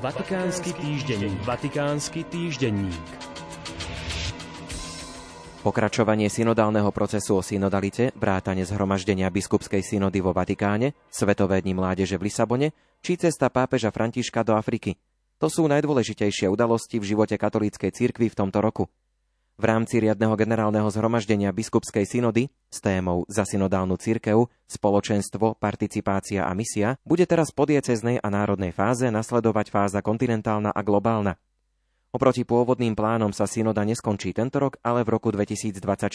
Vatikánsky týždenník. Vatikánsky týždenník. Pokračovanie synodálneho procesu o synodalite, vrátane zhromaždenia biskupskej synody vo Vatikáne, Svetové dni mládeže v Lisabone, či cesta pápeža Františka do Afriky. To sú najdôležitejšie udalosti v živote katolíckej cirkvi v tomto roku – v rámci riadneho generálneho zhromaždenia biskupskej synody s témou za synodálnu církev, spoločenstvo, participácia a misia bude teraz po dieceznej a národnej fáze nasledovať fáza kontinentálna a globálna. Oproti pôvodným plánom sa synoda neskončí tento rok, ale v roku 2024.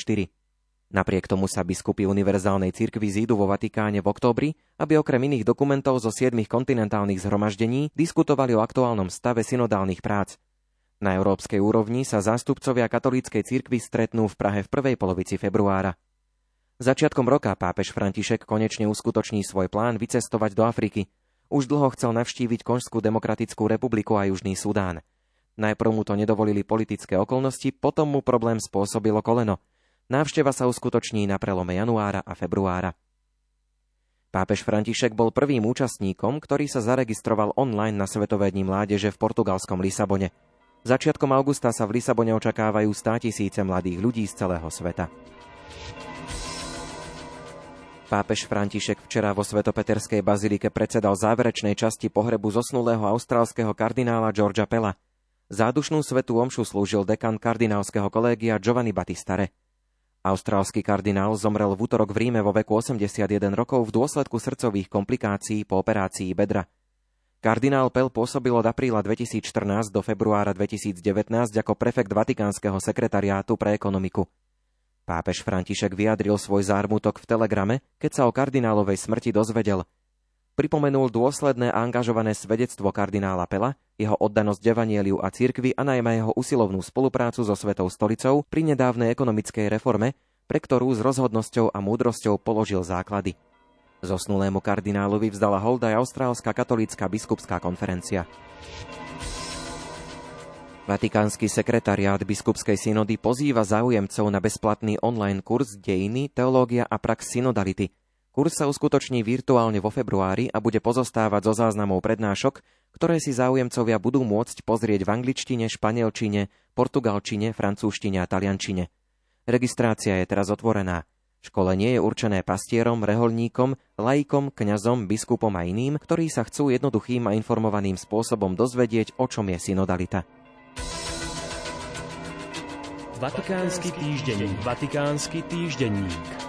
Napriek tomu sa biskupy univerzálnej cirkvi zídu vo Vatikáne v októbri, aby okrem iných dokumentov zo siedmých kontinentálnych zhromaždení diskutovali o aktuálnom stave synodálnych prác – na európskej úrovni sa zástupcovia katolíckej cirkvi stretnú v Prahe v prvej polovici februára. Začiatkom roka pápež František konečne uskutoční svoj plán vycestovať do Afriky. Už dlho chcel navštíviť Konžskú demokratickú republiku a Južný Sudán. Najprv mu to nedovolili politické okolnosti, potom mu problém spôsobilo koleno. Návšteva sa uskutoční na prelome januára a februára. Pápež František bol prvým účastníkom, ktorý sa zaregistroval online na Svetové dni mládeže v portugalskom Lisabone. Začiatkom augusta sa v Lisabone očakávajú 100 tisíce mladých ľudí z celého sveta. Pápež František včera vo Svetopeterskej bazilike predsedal záverečnej časti pohrebu zosnulého austrálskeho kardinála Georgia Pella. Zádušnú svetú omšu slúžil dekan kardinálskeho kolégia Giovanni Battistare. Austrálsky kardinál zomrel v útorok v Ríme vo veku 81 rokov v dôsledku srdcových komplikácií po operácii bedra. Kardinál Pell pôsobil od apríla 2014 do februára 2019 ako prefekt Vatikánskeho sekretariátu pre ekonomiku. Pápež František vyjadril svoj zármutok v telegrame, keď sa o kardinálovej smrti dozvedel. Pripomenul dôsledné a angažované svedectvo kardinála Pela, jeho oddanosť Evanieliu a cirkvi a najmä jeho usilovnú spoluprácu so Svetou stolicou pri nedávnej ekonomickej reforme, pre ktorú s rozhodnosťou a múdrosťou položil základy. Zosnulému kardinálovi vzdala hold aj Austrálska katolícka biskupská konferencia. Vatikánsky sekretariát biskupskej synody pozýva záujemcov na bezplatný online kurz Dejiny, teológia a prax synodality. Kurs sa uskutoční virtuálne vo februári a bude pozostávať zo záznamov prednášok, ktoré si záujemcovia budú môcť pozrieť v angličtine, španielčine, portugalčine, francúzštine a taliančine. Registrácia je teraz otvorená. Školenie je určené pastierom, reholníkom, laikom, kňazom, biskupom a iným, ktorí sa chcú jednoduchým a informovaným spôsobom dozvedieť, o čom je synodalita. Vatikánsky týždenník. Vatikánsky týždenník.